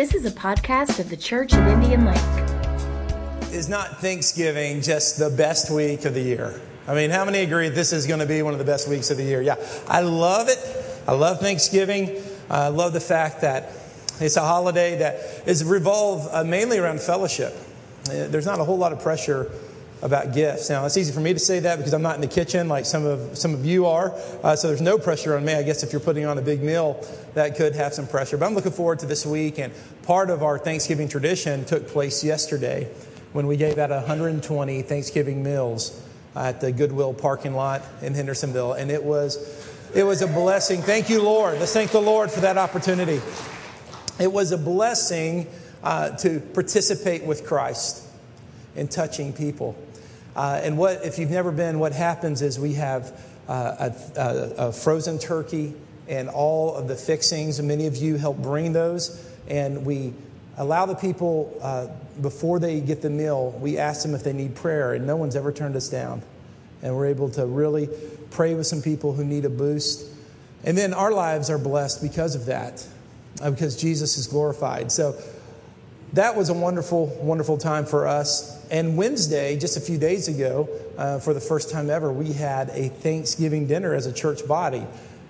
This is a podcast of the Church of Indian Lake. Is not Thanksgiving just the best week of the year? I mean, how many agree this is going to be one of the best weeks of the year? Yeah, I love it. I love Thanksgiving. I love the fact that it's a holiday that is revolved uh, mainly around fellowship. Uh, there's not a whole lot of pressure about gifts. Now, it's easy for me to say that because I'm not in the kitchen like some of some of you are. Uh, so there's no pressure on me. I guess if you're putting on a big meal, that could have some pressure. But I'm looking forward to this week. And part of our Thanksgiving tradition took place yesterday when we gave out 120 Thanksgiving meals at the Goodwill parking lot in Hendersonville, and it was it was a blessing. Thank you, Lord. Let's thank the Lord for that opportunity. It was a blessing uh, to participate with Christ in touching people. Uh, and what, if you've never been, what happens is we have uh, a, a, a, frozen turkey and all of the fixings. And many of you help bring those. And we allow the people, uh, before they get the meal, we ask them if they need prayer. And no one's ever turned us down. And we're able to really pray with some people who need a boost. And then our lives are blessed because of that, uh, because Jesus is glorified. So that was a wonderful, wonderful time for us. And Wednesday, just a few days ago, uh, for the first time ever, we had a Thanksgiving dinner as a church body.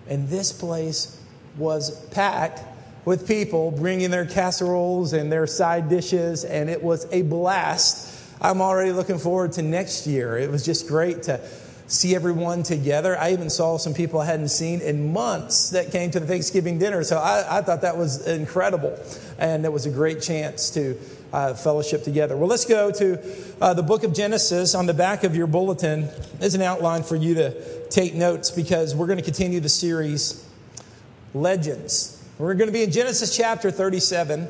And this place was packed with people bringing their casseroles and their side dishes, and it was a blast. I'm already looking forward to next year. It was just great to see everyone together. I even saw some people I hadn't seen in months that came to the Thanksgiving dinner. So I, I thought that was incredible. And it was a great chance to uh, fellowship together. Well, let's go to uh, the book of Genesis. On the back of your bulletin is an outline for you to take notes because we're going to continue the series Legends. We're going to be in Genesis chapter 37.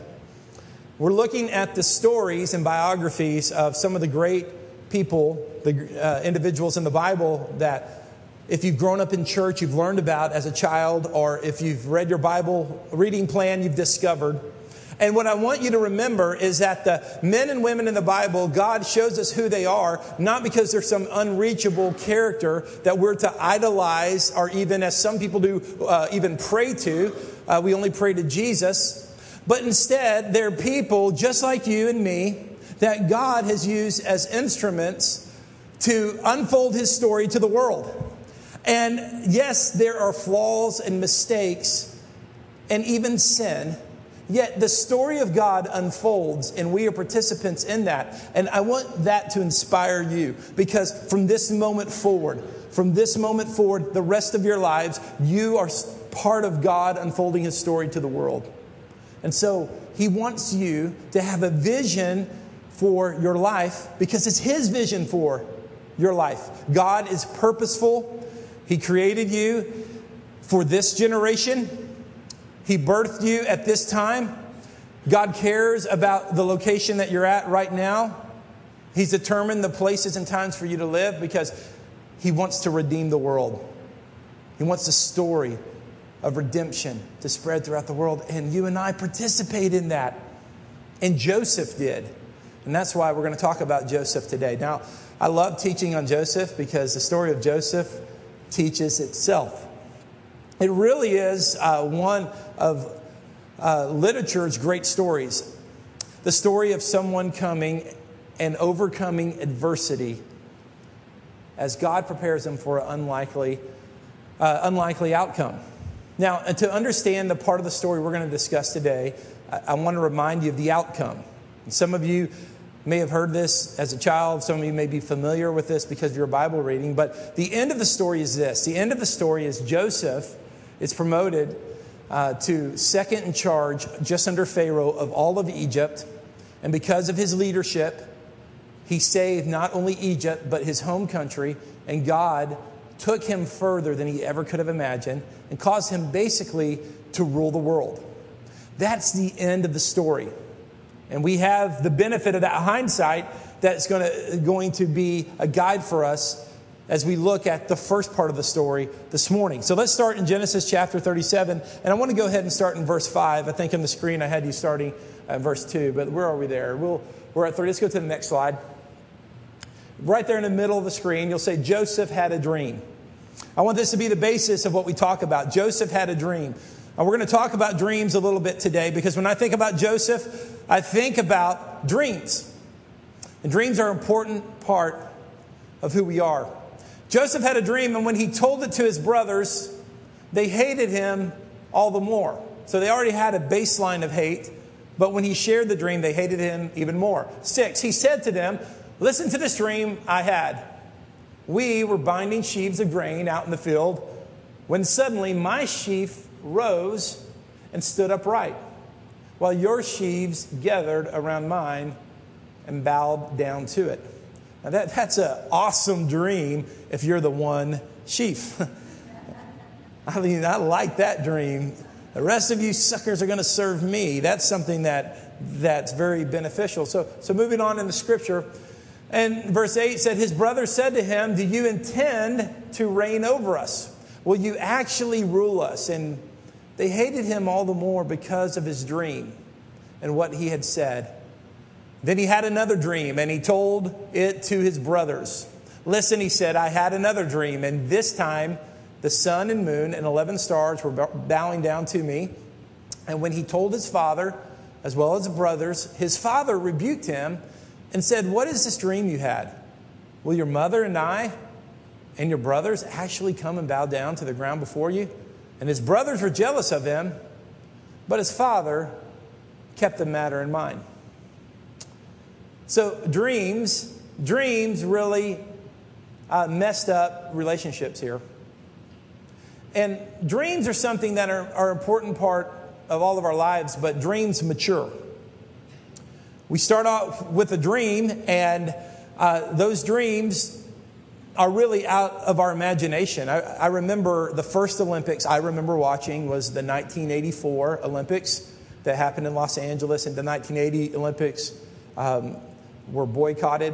We're looking at the stories and biographies of some of the great people, the uh, individuals in the Bible that if you've grown up in church, you've learned about as a child, or if you've read your Bible reading plan, you've discovered. And what I want you to remember is that the men and women in the Bible, God shows us who they are, not because they're some unreachable character that we're to idolize, or even as some people do, uh, even pray to. Uh, we only pray to Jesus. But instead, they're people just like you and me that God has used as instruments to unfold his story to the world. And yes, there are flaws and mistakes and even sin. Yet the story of God unfolds, and we are participants in that. And I want that to inspire you because from this moment forward, from this moment forward, the rest of your lives, you are part of God unfolding His story to the world. And so He wants you to have a vision for your life because it's His vision for your life. God is purposeful. He created you for this generation. He birthed you at this time. God cares about the location that you're at right now. He's determined the places and times for you to live because He wants to redeem the world. He wants the story of redemption to spread throughout the world. And you and I participate in that. And Joseph did. And that's why we're going to talk about Joseph today. Now, I love teaching on Joseph because the story of Joseph teaches itself. It really is uh, one of uh, literature's great stories. The story of someone coming and overcoming adversity as God prepares them for an unlikely, uh, unlikely outcome. Now, to understand the part of the story we're going to discuss today, I, I want to remind you of the outcome. Some of you may have heard this as a child. Some of you may be familiar with this because of your Bible reading. But the end of the story is this the end of the story is Joseph is promoted uh, to second in charge, just under Pharaoh, of all of Egypt. And because of his leadership, he saved not only Egypt, but his home country. And God took him further than he ever could have imagined and caused him basically to rule the world. That's the end of the story. And we have the benefit of that hindsight that's going to, going to be a guide for us as we look at the first part of the story this morning. So let's start in Genesis chapter 37. And I want to go ahead and start in verse 5. I think on the screen I had you starting at verse 2, but where are we there? We'll, we're at 30. Let's go to the next slide. Right there in the middle of the screen, you'll say, Joseph had a dream. I want this to be the basis of what we talk about. Joseph had a dream. And we're going to talk about dreams a little bit today because when I think about Joseph, I think about dreams. And dreams are an important part of who we are. Joseph had a dream, and when he told it to his brothers, they hated him all the more. So they already had a baseline of hate, but when he shared the dream, they hated him even more. Six, he said to them, Listen to this dream I had. We were binding sheaves of grain out in the field when suddenly my sheaf rose and stood upright, while your sheaves gathered around mine and bowed down to it. Now, that, that's an awesome dream if you're the one sheaf. I mean, I like that dream. The rest of you suckers are going to serve me. That's something that, that's very beneficial. So, so moving on in the scripture, and verse 8 said, His brother said to him, Do you intend to reign over us? Will you actually rule us? And they hated him all the more because of his dream and what he had said. Then he had another dream, and he told it to his brothers. Listen, he said, I had another dream, and this time the sun and moon and 11 stars were bowing down to me. And when he told his father, as well as the brothers, his father rebuked him and said, What is this dream you had? Will your mother and I and your brothers actually come and bow down to the ground before you? And his brothers were jealous of him, but his father kept the matter in mind. So, dreams, dreams really uh, messed up relationships here. And dreams are something that are, are an important part of all of our lives, but dreams mature. We start off with a dream, and uh, those dreams are really out of our imagination. I, I, remember the first Olympics I remember watching was the 1984 Olympics that happened in Los Angeles, and the 1980 Olympics um, were boycotted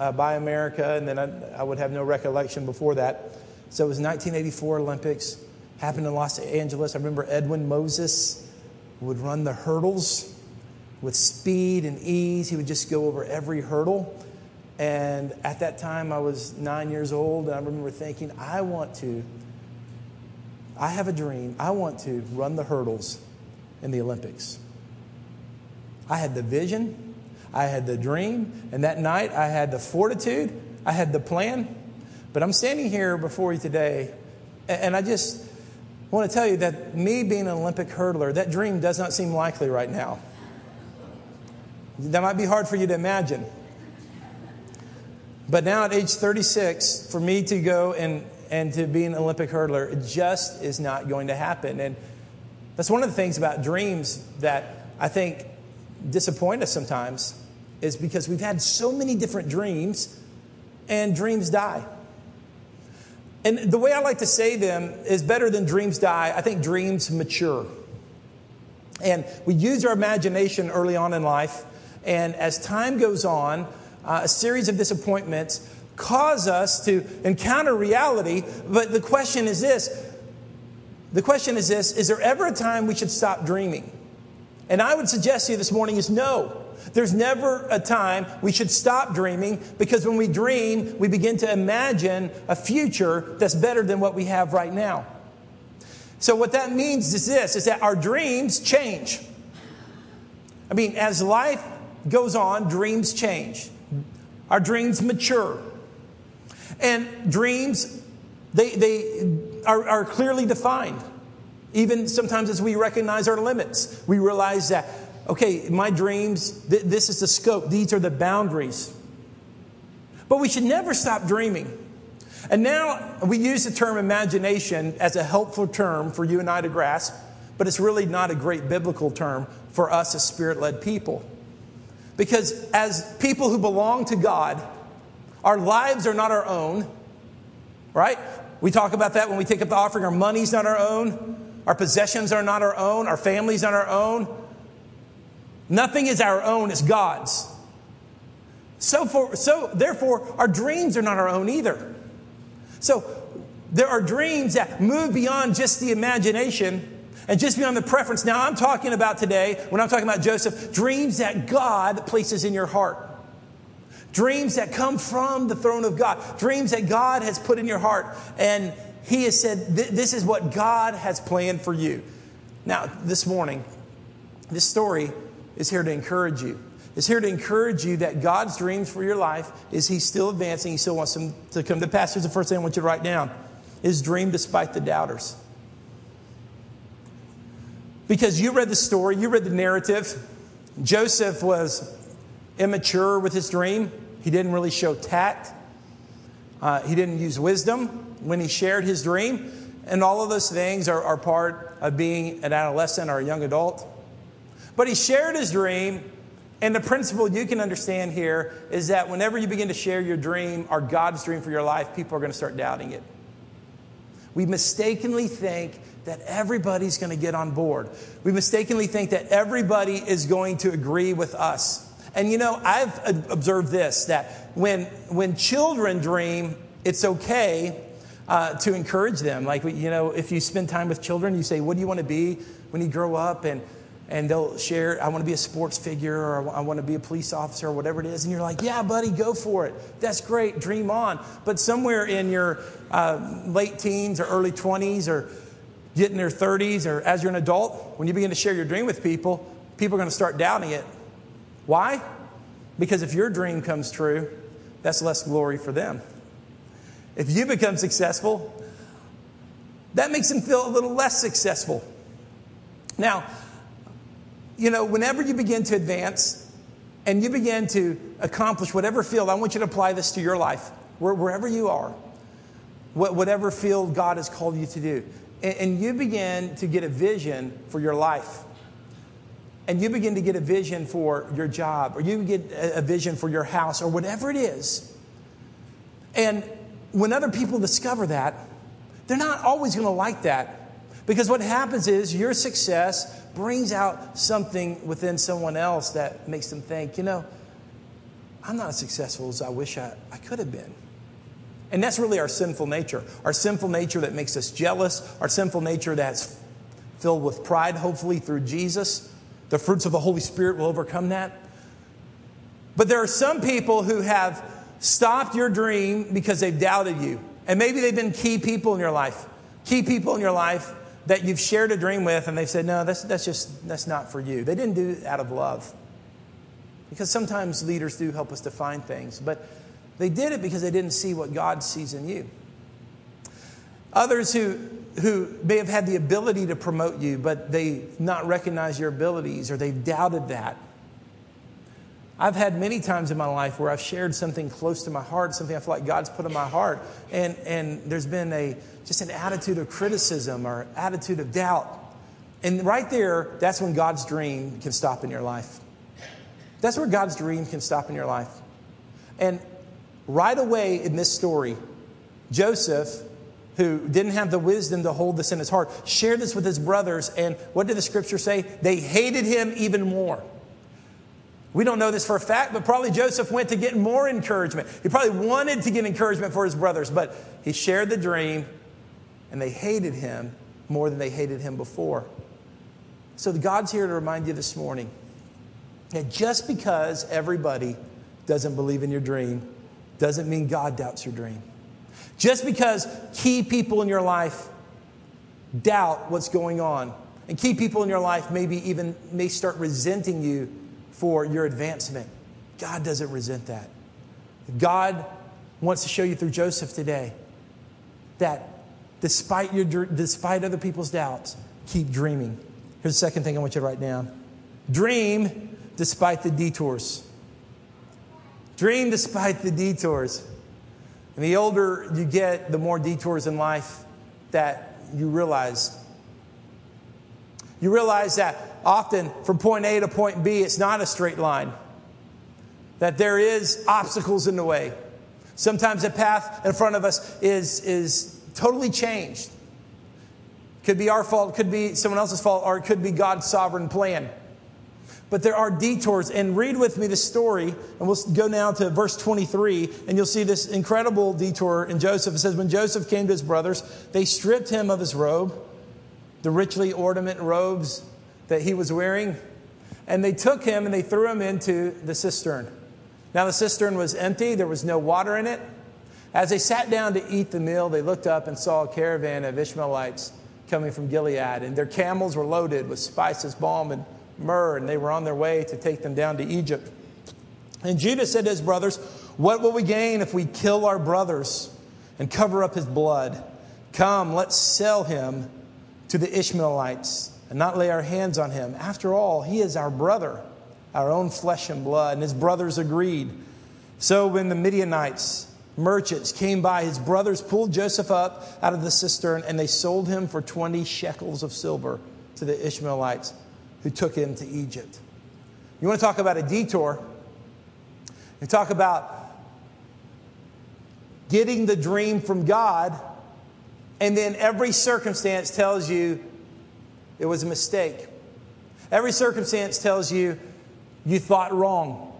uh, by America, and then I, I would have no recollection before that. So it was 1984 Olympics, happened in Los Angeles. I remember Edwin Moses would run the hurdles with speed and ease. He would just go over every hurdle. And at that time, I was nine years old, and I remember thinking, I want to, I have a dream. I want to run the hurdles in the Olympics. I had the vision, I had the dream, and that night I had the fortitude, I had the plan. But I'm standing here before you today, and I just want to tell you that me being an Olympic hurdler, that dream does not seem likely right now. That might be hard for you to imagine. But now at age 36, for me to go and, and to be an Olympic hurdler, it just is not going to happen. And that's one of the things about dreams that I think disappoint us sometimes is because we've had so many different dreams and dreams die. And the way I like to say them is better than dreams die. I think dreams mature. And we use our imagination early on in life. And as time goes on, uh, a series of disappointments cause us to encounter reality. But the question is this the question is this Is there ever a time we should stop dreaming? And I would suggest to you this morning is no. There's never a time we should stop dreaming because when we dream, we begin to imagine a future that's better than what we have right now. So what that means is this is that our dreams change. I mean, as life goes on, dreams change. Our dreams mature. And dreams, they, they are, are clearly defined. Even sometimes as we recognize our limits, we realize that, okay, my dreams, th- this is the scope, these are the boundaries. But we should never stop dreaming. And now we use the term imagination as a helpful term for you and I to grasp, but it's really not a great biblical term for us as spirit led people. Because as people who belong to God, our lives are not our own, right? We talk about that when we take up the offering. Our money's not our own. Our possessions are not our own. Our family's not our own. Nothing is our own, it's God's. So, for, so therefore, our dreams are not our own either. So there are dreams that move beyond just the imagination and just beyond the preference. Now, I'm talking about today, when I'm talking about Joseph, dreams that God places in your heart. Dreams that come from the throne of God. Dreams that God has put in your heart. And He has said, This is what God has planned for you. Now, this morning, this story is here to encourage you. It's here to encourage you that God's dreams for your life is He's still advancing. He still wants them to come to pass. Here's the first thing I want you to write down His dream despite the doubters. Because you read the story, you read the narrative. Joseph was immature with his dream. He didn't really show tact. Uh, he didn't use wisdom when he shared his dream. And all of those things are, are part of being an adolescent or a young adult. But he shared his dream. And the principle you can understand here is that whenever you begin to share your dream or God's dream for your life, people are going to start doubting it. We mistakenly think that everybody's going to get on board. We mistakenly think that everybody is going to agree with us. And you know, I've observed this that when, when children dream, it's okay uh, to encourage them. Like, you know, if you spend time with children, you say, What do you want to be when you grow up? And, and they'll share, I want to be a sports figure or I want to be a police officer or whatever it is. And you're like, Yeah, buddy, go for it. That's great. Dream on. But somewhere in your uh, late teens or early 20s or getting their 30s or as you're an adult, when you begin to share your dream with people, people are going to start doubting it. Why? Because if your dream comes true, that's less glory for them. If you become successful, that makes them feel a little less successful. Now, you know, whenever you begin to advance and you begin to accomplish whatever field, I want you to apply this to your life, wherever you are, whatever field God has called you to do. And you begin to get a vision for your life and you begin to get a vision for your job, or you get a vision for your house, or whatever it is. And when other people discover that, they're not always going to like that. Because what happens is your success brings out something within someone else that makes them think, you know, I'm not as successful as I wish I, I could have been. And that's really our sinful nature. Our sinful nature that makes us jealous, our sinful nature that's filled with pride, hopefully through Jesus. The fruits of the Holy Spirit will overcome that. But there are some people who have stopped your dream because they've doubted you. And maybe they've been key people in your life, key people in your life that you've shared a dream with, and they've said, no, that's, that's just, that's not for you. They didn't do it out of love. Because sometimes leaders do help us define things, but they did it because they didn't see what God sees in you. Others who who may have had the ability to promote you, but they not recognize your abilities or they've doubted that. I've had many times in my life where I've shared something close to my heart, something I feel like God's put in my heart, and, and there's been a just an attitude of criticism or attitude of doubt. And right there, that's when God's dream can stop in your life. That's where God's dream can stop in your life. And right away in this story, Joseph who didn't have the wisdom to hold this in his heart, shared this with his brothers, and what did the scripture say? They hated him even more. We don't know this for a fact, but probably Joseph went to get more encouragement. He probably wanted to get encouragement for his brothers, but he shared the dream, and they hated him more than they hated him before. So God's here to remind you this morning that just because everybody doesn't believe in your dream doesn't mean God doubts your dream. Just because key people in your life doubt what's going on, and key people in your life maybe even may start resenting you for your advancement, God doesn't resent that. God wants to show you through Joseph today that despite, your, despite other people's doubts, keep dreaming. Here's the second thing I want you to write down dream despite the detours. Dream despite the detours. And the older you get, the more detours in life that you realize. You realize that often from point A to point B, it's not a straight line, that there is obstacles in the way. Sometimes the path in front of us is, is totally changed. Could be our fault, could be someone else's fault, or it could be God's sovereign plan. But there are detours. And read with me the story. And we'll go now to verse 23. And you'll see this incredible detour in Joseph. It says, When Joseph came to his brothers, they stripped him of his robe, the richly ornamented robes that he was wearing. And they took him and they threw him into the cistern. Now, the cistern was empty, there was no water in it. As they sat down to eat the meal, they looked up and saw a caravan of Ishmaelites coming from Gilead, and their camels were loaded with spices, balm, and myrrh, and they were on their way to take them down to Egypt. And Judah said to his brothers, What will we gain if we kill our brothers and cover up his blood? Come, let's sell him to the Ishmaelites and not lay our hands on him. After all, he is our brother, our own flesh and blood. And his brothers agreed. So when the Midianites, merchants, came by, his brothers pulled Joseph up out of the cistern and they sold him for 20 shekels of silver to the Ishmaelites who took him to Egypt. You want to talk about a detour? You talk about getting the dream from God, and then every circumstance tells you it was a mistake. Every circumstance tells you you thought wrong.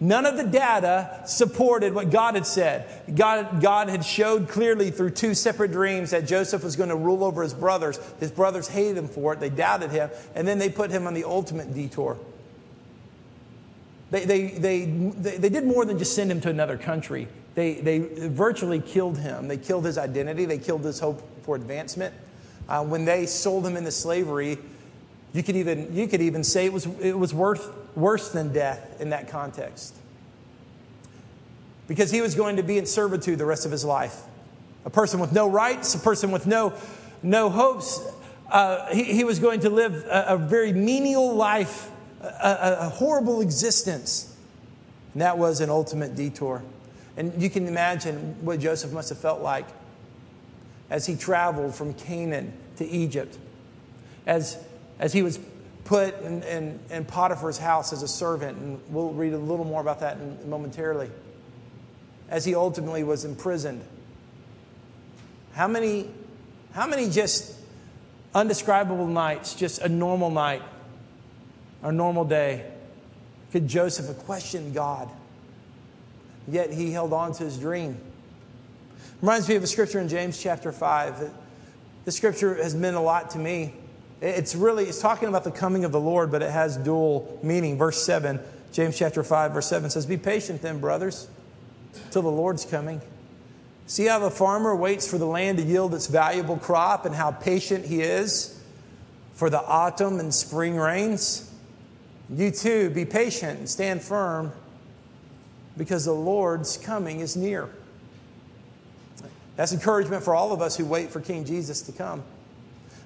None of the data supported what God had said. God, God had showed clearly through two separate dreams that Joseph was going to rule over his brothers. His brothers hated him for it, they doubted him, and then they put him on the ultimate detour. They, they, they, they, they did more than just send him to another country. They, they virtually killed him. They killed his identity, they killed his hope for advancement. Uh, when they sold him into slavery, you could even, you could even say it was, it was worth, worse than death in that context. Because he was going to be in servitude the rest of his life. A person with no rights, a person with no, no hopes. Uh, he, he, was going to live a, a very menial life, a, a, a horrible existence. And that was an ultimate detour. And you can imagine what Joseph must have felt like as he traveled from Canaan to Egypt, as, as he was put in, in, in Potiphar's house as a servant. And we'll read a little more about that in, momentarily. As he ultimately was imprisoned. How many, how many just undescribable nights, just a normal night, a normal day, could Joseph have questioned God? Yet he held on to his dream. Reminds me of a scripture in James chapter 5. This scripture has meant a lot to me. It's really, it's talking about the coming of the Lord, but it has dual meaning. Verse 7, James chapter 5, verse 7 says, Be patient then, brothers, till the Lord's coming. See how the farmer waits for the land to yield its valuable crop and how patient he is for the autumn and spring rains? You too, be patient and stand firm because the Lord's coming is near. That's encouragement for all of us who wait for King Jesus to come.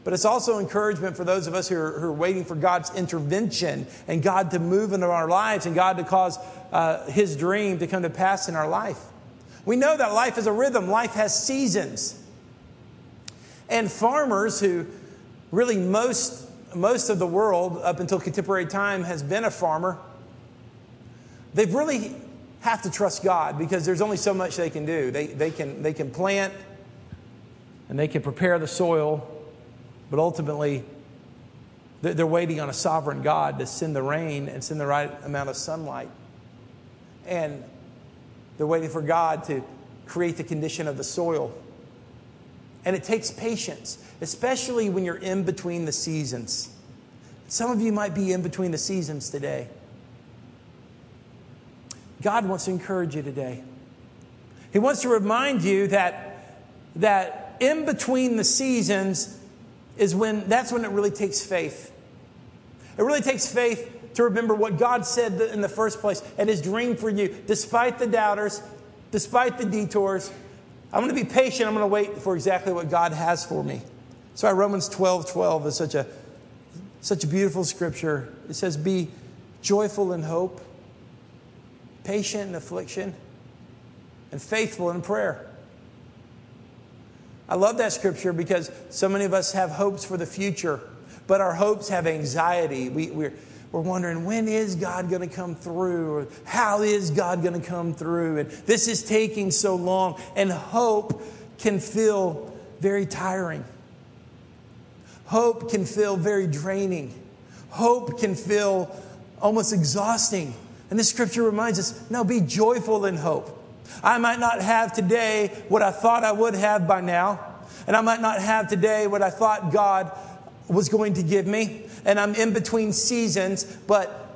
But it's also encouragement for those of us who are, who are waiting for God's intervention and God to move into our lives and God to cause uh, His dream to come to pass in our life. We know that life is a rhythm, life has seasons. And farmers who really most, most of the world up until contemporary time has been a farmer, they've really have to trust God because there's only so much they can do. They, they, can, they can plant and they can prepare the soil, but ultimately they're waiting on a sovereign God to send the rain and send the right amount of sunlight. And they're waiting for God to create the condition of the soil. And it takes patience, especially when you're in between the seasons. Some of you might be in between the seasons today. God wants to encourage you today. He wants to remind you that, that in between the seasons is when that's when it really takes faith. It really takes faith to remember what God said in the first place and his dream for you, despite the doubters, despite the detours. I'm going to be patient. I'm going to wait for exactly what God has for me. So Romans 12 12 is such a, such a beautiful scripture. It says, Be joyful in hope patient in affliction, and faithful in prayer. I love that scripture because so many of us have hopes for the future, but our hopes have anxiety. We, we're, we're wondering when is God going to come through? Or how is God going to come through? And this is taking so long. And hope can feel very tiring. Hope can feel very draining. Hope can feel almost exhausting. And this scripture reminds us no, be joyful in hope. I might not have today what I thought I would have by now, and I might not have today what I thought God was going to give me, and I'm in between seasons, but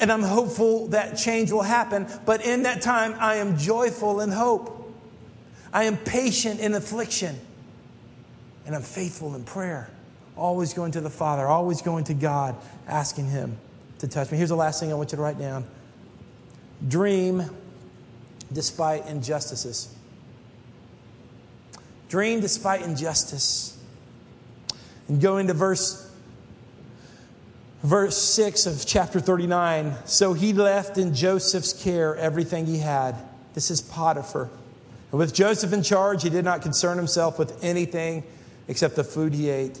and I'm hopeful that change will happen, but in that time I am joyful in hope. I am patient in affliction. and I'm faithful in prayer. Always going to the Father, always going to God, asking Him to touch me. Here's the last thing I want you to write down dream despite injustices. Dream despite injustice. And going to verse verse 6 of chapter 39. So he left in Joseph's care everything he had. This is Potiphar. And with Joseph in charge, he did not concern himself with anything except the food he ate.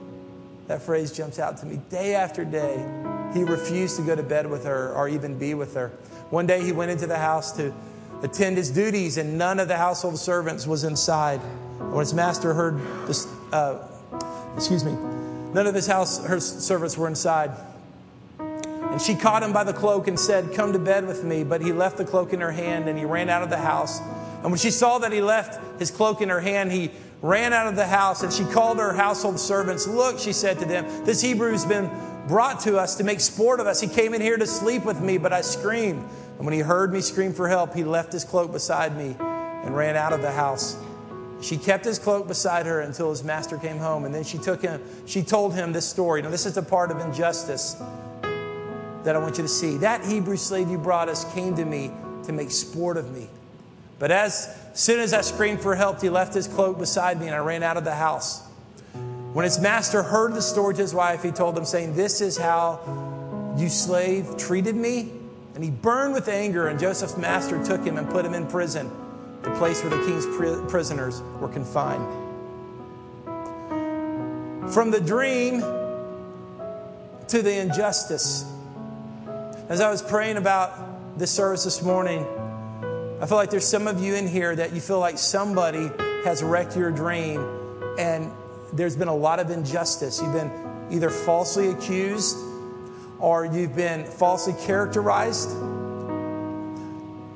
that phrase jumps out to me day after day, he refused to go to bed with her or even be with her. One day he went into the house to attend his duties, and none of the household servants was inside. When his master heard this, uh, excuse me, None of his house, her servants were inside. And she caught him by the cloak and said, Come to bed with me. But he left the cloak in her hand and he ran out of the house. And when she saw that he left his cloak in her hand, he ran out of the house and she called her household servants. Look, she said to them, this Hebrew's been brought to us to make sport of us. He came in here to sleep with me, but I screamed. And when he heard me scream for help, he left his cloak beside me and ran out of the house. She kept his cloak beside her until his master came home, and then she took him, she told him this story. Now, this is the part of injustice that I want you to see. That Hebrew slave you brought us came to me to make sport of me. But as soon as I screamed for help, he left his cloak beside me and I ran out of the house. When his master heard the story to his wife, he told him, saying, This is how you slave treated me. And he burned with anger, and Joseph's master took him and put him in prison the place where the king's prisoners were confined. From the dream to the injustice. As I was praying about this service this morning, I feel like there's some of you in here that you feel like somebody has wrecked your dream and there's been a lot of injustice. You've been either falsely accused or you've been falsely characterized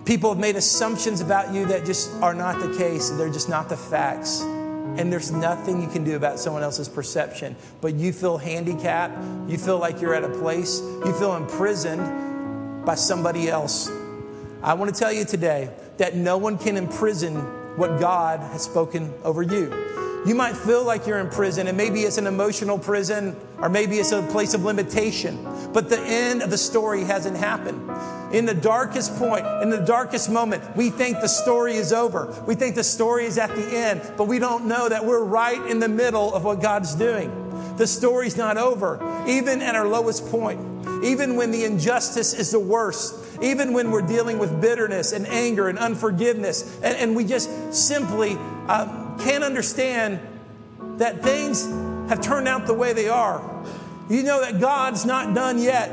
People have made assumptions about you that just are not the case. They're just not the facts. And there's nothing you can do about someone else's perception. But you feel handicapped. You feel like you're at a place. You feel imprisoned by somebody else. I want to tell you today that no one can imprison what God has spoken over you. You might feel like you're in prison, and maybe it's an emotional prison, or maybe it's a place of limitation. But the end of the story hasn't happened. In the darkest point, in the darkest moment, we think the story is over. We think the story is at the end, but we don't know that we're right in the middle of what God's doing. The story's not over, even at our lowest point, even when the injustice is the worst, even when we're dealing with bitterness and anger and unforgiveness, and, and we just simply. Uh, can't understand that things have turned out the way they are. You know that God's not done yet.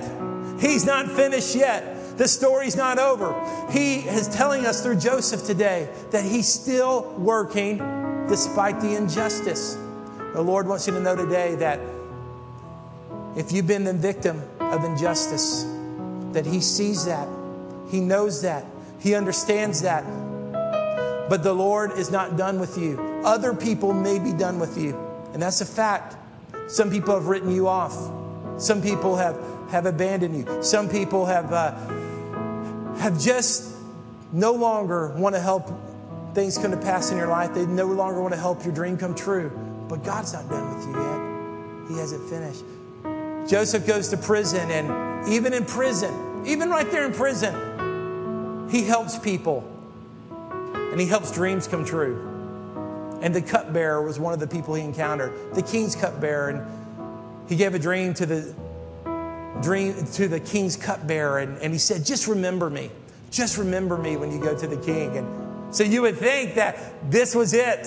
He's not finished yet. The story's not over. He is telling us through Joseph today that he's still working despite the injustice. The Lord wants you to know today that if you've been the victim of injustice, that he sees that, he knows that, he understands that, but the Lord is not done with you. Other people may be done with you. And that's a fact. Some people have written you off. Some people have, have abandoned you. Some people have, uh, have just no longer want to help things come to pass in your life. They no longer want to help your dream come true. But God's not done with you yet. He hasn't finished. Joseph goes to prison, and even in prison, even right there in prison, he helps people and he helps dreams come true. And the cupbearer was one of the people he encountered, the king's cupbearer, and he gave a dream to the dream to the king's cupbearer, and, and he said, "Just remember me, just remember me when you go to the king." And so you would think that this was it.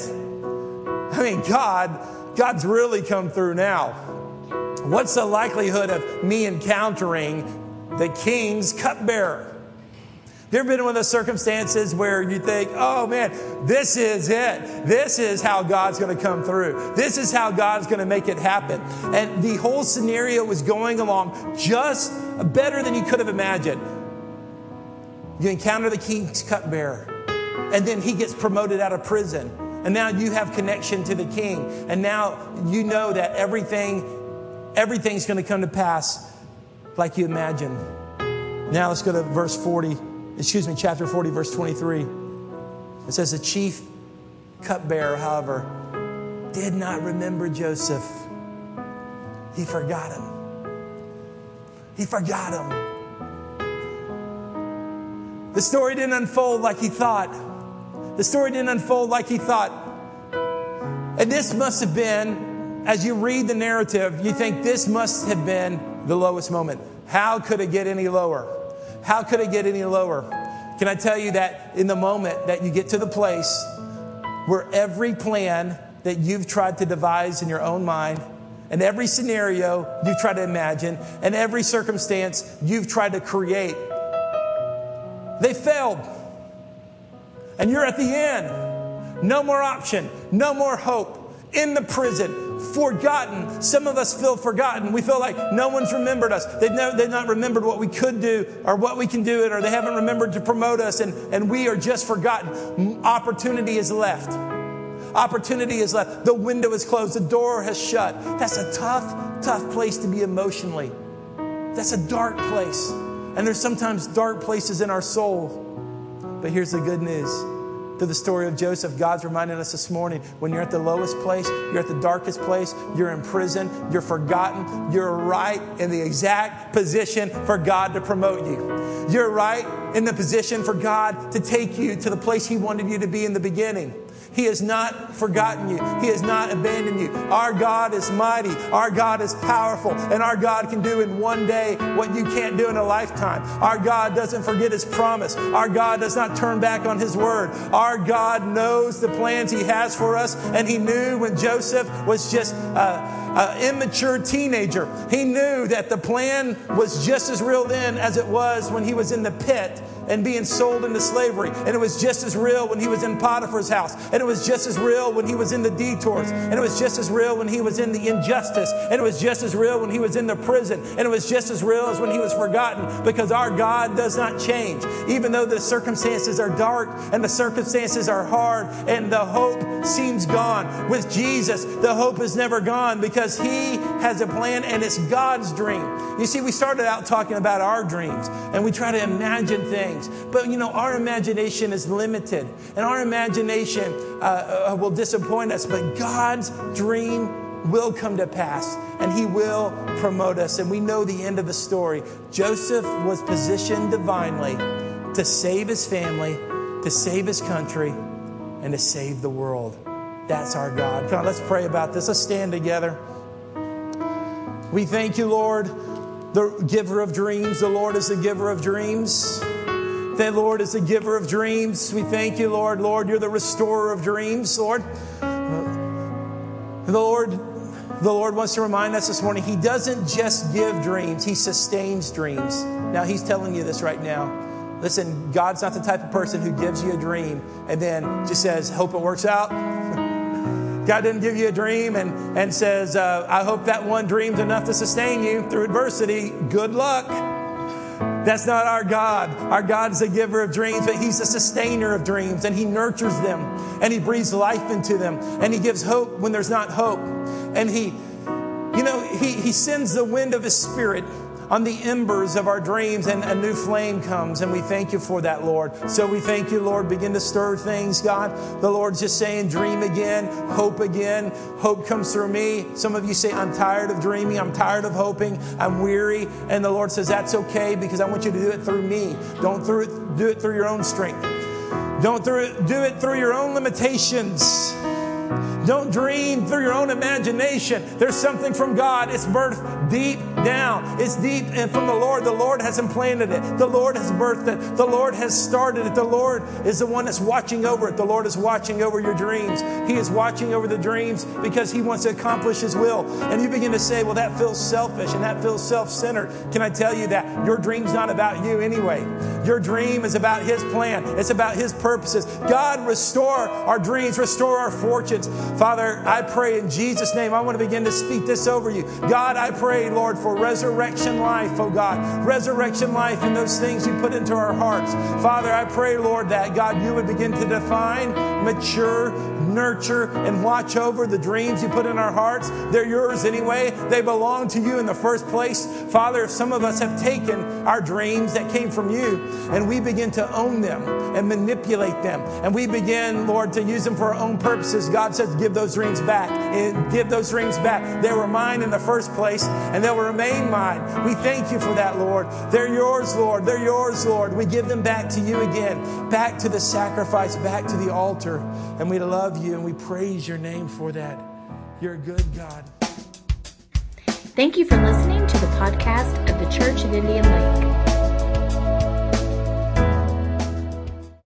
I mean, God, God's really come through now. What's the likelihood of me encountering the king's cupbearer? You ever been one of those circumstances where you think, oh man, this is it. This is how God's going to come through. This is how God's going to make it happen. And the whole scenario was going along just better than you could have imagined. You encounter the king's cupbearer, and then he gets promoted out of prison. And now you have connection to the king. And now you know that everything, everything's going to come to pass like you imagine. Now let's go to verse 40, excuse me, chapter 40, verse 23. It says, The chief cupbearer, however, did not remember Joseph. He forgot him. He forgot him. The story didn't unfold like he thought. The story didn't unfold like he thought. And this must have been, as you read the narrative, you think this must have been the lowest moment. How could it get any lower? How could it get any lower? Can I tell you that in the moment that you get to the place where every plan that you've tried to devise in your own mind, and every scenario you've tried to imagine, and every circumstance you've tried to create, they failed. And you're at the end. No more option, no more hope. In the prison, forgotten. Some of us feel forgotten. We feel like no one's remembered us. They've, never, they've not remembered what we could do or what we can do it, or they haven't remembered to promote us, and, and we are just forgotten. Opportunity is left. Opportunity is left. The window is closed. The door has shut. That's a tough, tough place to be emotionally. That's a dark place. And there's sometimes dark places in our soul. But here's the good news. Through the story of Joseph, God's reminding us this morning when you're at the lowest place, you're at the darkest place, you're in prison, you're forgotten, you're right in the exact position for God to promote you. You're right in the position for God to take you to the place He wanted you to be in the beginning. He has not forgotten you. He has not abandoned you. Our God is mighty. Our God is powerful. And our God can do in one day what you can't do in a lifetime. Our God doesn't forget His promise. Our God does not turn back on His word. Our God knows the plans He has for us. And He knew when Joseph was just an immature teenager, He knew that the plan was just as real then as it was when he was in the pit and being sold into slavery. And it was just as real when he was in Potiphar's house. And it was just as real when he was in the detours. And it was just as real when he was in the injustice. And it was just as real when he was in the prison. And it was just as real as when he was forgotten because our God does not change. Even though the circumstances are dark and the circumstances are hard and the hope seems gone. With Jesus, the hope is never gone because he has a plan and it's God's dream. You see, we started out talking about our dreams and we try to imagine things. But you know, our imagination is limited and our imagination uh, uh, will disappoint us. But God's dream will come to pass and he will promote us. And we know the end of the story. Joseph was positioned divinely to save his family, to save his country, and to save the world. That's our God. Come let's pray about this. Let's stand together. We thank you, Lord, the giver of dreams. The Lord is the giver of dreams. The Lord is a giver of dreams. We thank you, Lord. Lord, you're the restorer of dreams, Lord. The Lord, the Lord wants to remind us this morning, He doesn't just give dreams, He sustains dreams. Now, He's telling you this right now. Listen, God's not the type of person who gives you a dream and then just says, hope it works out. God didn't give you a dream and, and says, uh, I hope that one dream's enough to sustain you through adversity. Good luck. That's not our God. Our God is a giver of dreams, but He's a sustainer of dreams, and He nurtures them, and He breathes life into them, and He gives hope when there's not hope. And He, you know, He, he sends the wind of His Spirit on the embers of our dreams and a new flame comes and we thank you for that lord. So we thank you lord. Begin to stir things god. The lord's just saying dream again hope again. Hope comes through me. Some of you say i'm tired of dreaming. I'm tired of hoping. I'm weary. And the lord says that's okay because i want you to do it through me. Don't through it, do it through your own strength. Don't through do it through your own limitations don't dream through your own imagination. There's something from God. It's birthed deep down. It's deep and from the Lord. The Lord has implanted it. The Lord has birthed it. The Lord has started it. The Lord is the one that's watching over it. The Lord is watching over your dreams. He is watching over the dreams because He wants to accomplish His will. And you begin to say, well, that feels selfish and that feels self centered. Can I tell you that your dream's not about you anyway? Your dream is about His plan, it's about His purposes. God, restore our dreams, restore our fortunes. Father, I pray in Jesus' name, I want to begin to speak this over you. God, I pray, Lord, for resurrection life, oh God. Resurrection life in those things you put into our hearts. Father, I pray, Lord, that God, you would begin to define, mature, nurture, and watch over the dreams you put in our hearts. They're yours anyway. They belong to you in the first place. Father, if some of us have taken our dreams that came from you and we begin to own them and manipulate them, and we begin, Lord, to use them for our own purposes, God says, give those dreams back. And give those dreams back. They were mine in the first place, and they will remain mine. We thank you for that, Lord. They're yours, Lord. They're yours, Lord. We give them back to you again, back to the sacrifice, back to the altar. And we love you and we praise your name for that. You're a good God. Thank you for listening to the podcast of the Church of Indian Lake.